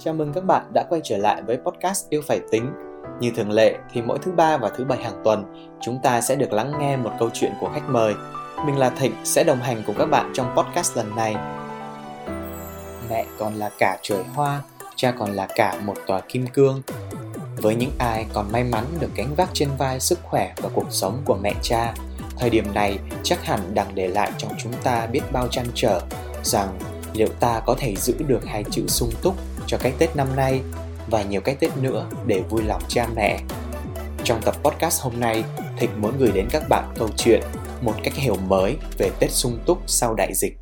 Chào mừng các bạn đã quay trở lại với podcast Yêu Phải Tính. Như thường lệ thì mỗi thứ ba và thứ bảy hàng tuần, chúng ta sẽ được lắng nghe một câu chuyện của khách mời. Mình là Thịnh sẽ đồng hành cùng các bạn trong podcast lần này. Mẹ còn là cả trời hoa, cha còn là cả một tòa kim cương. Với những ai còn may mắn được gánh vác trên vai sức khỏe và cuộc sống của mẹ cha, thời điểm này chắc hẳn đang để lại trong chúng ta biết bao trăn trở rằng liệu ta có thể giữ được hai chữ sung túc cho cái Tết năm nay và nhiều cái Tết nữa để vui lòng cha mẹ. Trong tập podcast hôm nay, Thịnh muốn gửi đến các bạn câu chuyện một cách hiểu mới về Tết sung túc sau đại dịch.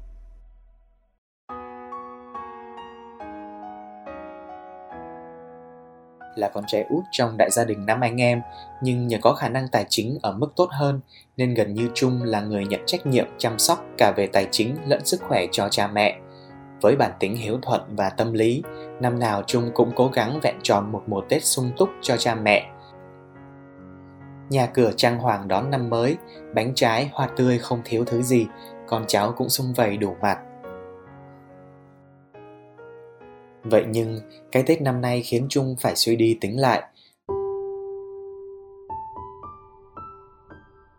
là con trai út trong đại gia đình năm anh em, nhưng nhờ có khả năng tài chính ở mức tốt hơn nên gần như Trung là người nhận trách nhiệm chăm sóc cả về tài chính lẫn sức khỏe cho cha mẹ. Với bản tính hiếu thuận và tâm lý, năm nào Trung cũng cố gắng vẹn tròn một mùa Tết sung túc cho cha mẹ. Nhà cửa trang hoàng đón năm mới, bánh trái, hoa tươi không thiếu thứ gì, con cháu cũng sung vầy đủ mặt. Vậy nhưng, cái Tết năm nay khiến Trung phải suy đi tính lại.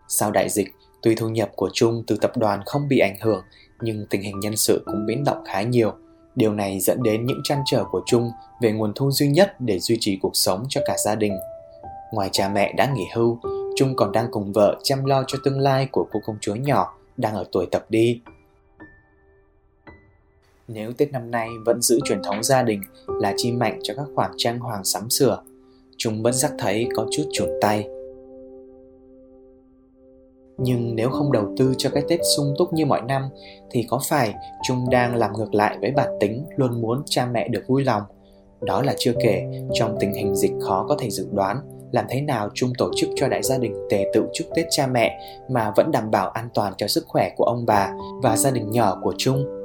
Sau đại dịch, tuy thu nhập của Trung từ tập đoàn không bị ảnh hưởng, nhưng tình hình nhân sự cũng biến động khá nhiều. Điều này dẫn đến những trăn trở của Trung về nguồn thu duy nhất để duy trì cuộc sống cho cả gia đình. Ngoài cha mẹ đã nghỉ hưu, Trung còn đang cùng vợ chăm lo cho tương lai của cô công chúa nhỏ đang ở tuổi tập đi nếu Tết năm nay vẫn giữ truyền thống gia đình là chi mạnh cho các khoản trang hoàng sắm sửa, Trung bất giác thấy có chút chuột tay. Nhưng nếu không đầu tư cho cái Tết sung túc như mọi năm thì có phải Trung đang làm ngược lại với bản tính luôn muốn cha mẹ được vui lòng. Đó là chưa kể, trong tình hình dịch khó có thể dự đoán, làm thế nào Trung tổ chức cho đại gia đình tề tự chúc Tết cha mẹ mà vẫn đảm bảo an toàn cho sức khỏe của ông bà và gia đình nhỏ của Trung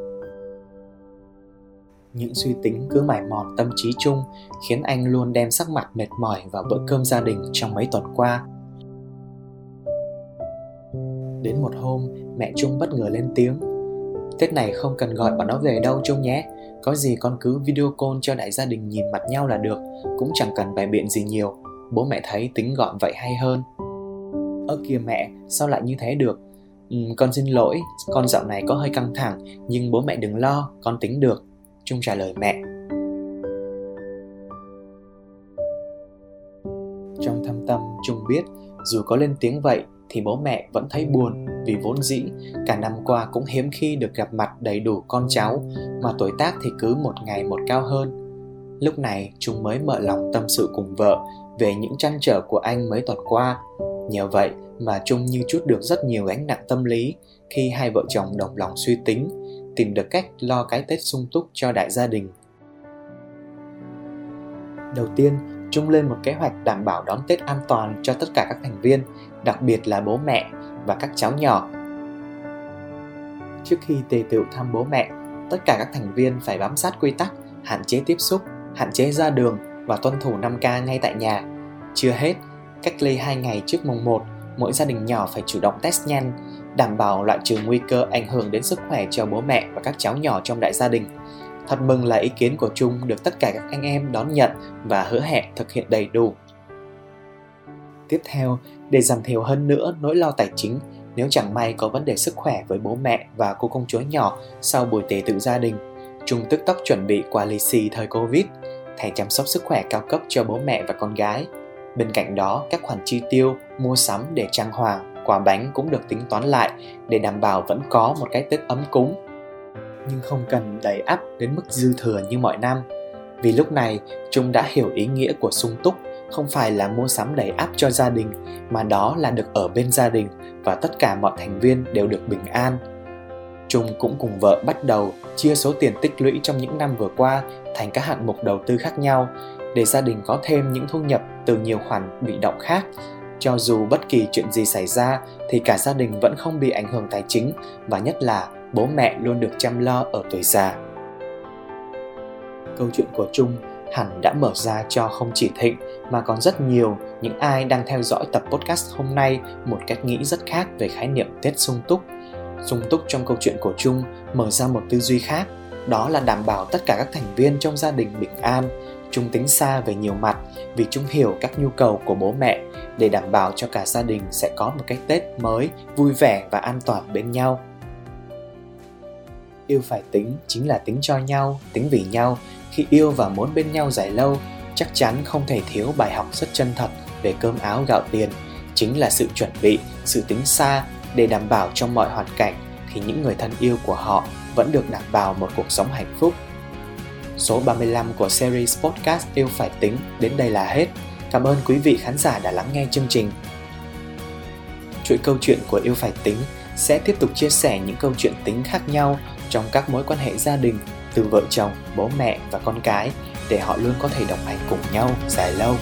những suy tính cứ mải mòn tâm trí chung khiến anh luôn đem sắc mặt mệt mỏi vào bữa cơm gia đình trong mấy tuần qua đến một hôm mẹ trung bất ngờ lên tiếng. Tết này không cần gọi bọn nó về đâu trung nhé. Có gì con cứ video call cho đại gia đình nhìn mặt nhau là được cũng chẳng cần bài biện gì nhiều. Bố mẹ thấy tính gọn vậy hay hơn. Ơ kìa mẹ sao lại như thế được? Ừ, con xin lỗi con dạo này có hơi căng thẳng nhưng bố mẹ đừng lo con tính được. Trung trả lời mẹ. Trong thâm tâm Trung biết dù có lên tiếng vậy thì bố mẹ vẫn thấy buồn vì vốn dĩ cả năm qua cũng hiếm khi được gặp mặt đầy đủ con cháu mà tuổi tác thì cứ một ngày một cao hơn. Lúc này Trung mới mở lòng tâm sự cùng vợ về những trăn trở của anh mấy tuần qua. Nhờ vậy mà Trung như chút được rất nhiều gánh nặng tâm lý khi hai vợ chồng đồng lòng suy tính tìm được cách lo cái Tết sung túc cho đại gia đình. Đầu tiên, chung lên một kế hoạch đảm bảo đón Tết an toàn cho tất cả các thành viên, đặc biệt là bố mẹ và các cháu nhỏ. Trước khi tề tựu thăm bố mẹ, tất cả các thành viên phải bám sát quy tắc, hạn chế tiếp xúc, hạn chế ra đường và tuân thủ 5K ngay tại nhà. Chưa hết, cách ly 2 ngày trước mùng 1, mỗi gia đình nhỏ phải chủ động test nhanh đảm bảo loại trừ nguy cơ ảnh hưởng đến sức khỏe cho bố mẹ và các cháu nhỏ trong đại gia đình. Thật mừng là ý kiến của Trung được tất cả các anh em đón nhận và hứa hẹn thực hiện đầy đủ. Tiếp theo, để giảm thiểu hơn nữa nỗi lo tài chính nếu chẳng may có vấn đề sức khỏe với bố mẹ và cô công chúa nhỏ sau buổi tế tự gia đình, Trung tức tốc chuẩn bị quà lì xì thời Covid, thẻ chăm sóc sức khỏe cao cấp cho bố mẹ và con gái. Bên cạnh đó, các khoản chi tiêu, mua sắm để trang hoàng quà bánh cũng được tính toán lại để đảm bảo vẫn có một cái Tết ấm cúng. Nhưng không cần đầy ắp đến mức dư thừa như mọi năm, vì lúc này chúng đã hiểu ý nghĩa của sung túc không phải là mua sắm đầy ắp cho gia đình mà đó là được ở bên gia đình và tất cả mọi thành viên đều được bình an. Trung cũng cùng vợ bắt đầu chia số tiền tích lũy trong những năm vừa qua thành các hạng mục đầu tư khác nhau để gia đình có thêm những thu nhập từ nhiều khoản bị động khác cho dù bất kỳ chuyện gì xảy ra thì cả gia đình vẫn không bị ảnh hưởng tài chính và nhất là bố mẹ luôn được chăm lo ở tuổi già. Câu chuyện của Trung hẳn đã mở ra cho không chỉ Thịnh mà còn rất nhiều những ai đang theo dõi tập podcast hôm nay một cách nghĩ rất khác về khái niệm Tết sung túc. Sung túc trong câu chuyện của Trung mở ra một tư duy khác, đó là đảm bảo tất cả các thành viên trong gia đình bình an Trung tính xa về nhiều mặt vì Trung hiểu các nhu cầu của bố mẹ để đảm bảo cho cả gia đình sẽ có một cái tết mới vui vẻ và an toàn bên nhau yêu phải tính chính là tính cho nhau, tính vì nhau khi yêu và muốn bên nhau dài lâu, chắc chắn không thể thiếu bài học rất chân thật về cơm áo gạo tiền chính là sự chuẩn bị, sự tính xa để đảm bảo trong mọi hoàn cảnh thì những người thân yêu của họ vẫn được đảm bảo một cuộc sống hạnh phúc. Số 35 của series podcast Yêu Phải Tính đến đây là hết. Cảm ơn quý vị khán giả đã lắng nghe chương trình. Chuỗi câu chuyện của Yêu Phải Tính sẽ tiếp tục chia sẻ những câu chuyện tính khác nhau trong các mối quan hệ gia đình từ vợ chồng, bố mẹ và con cái để họ luôn có thể đồng hành cùng nhau dài lâu.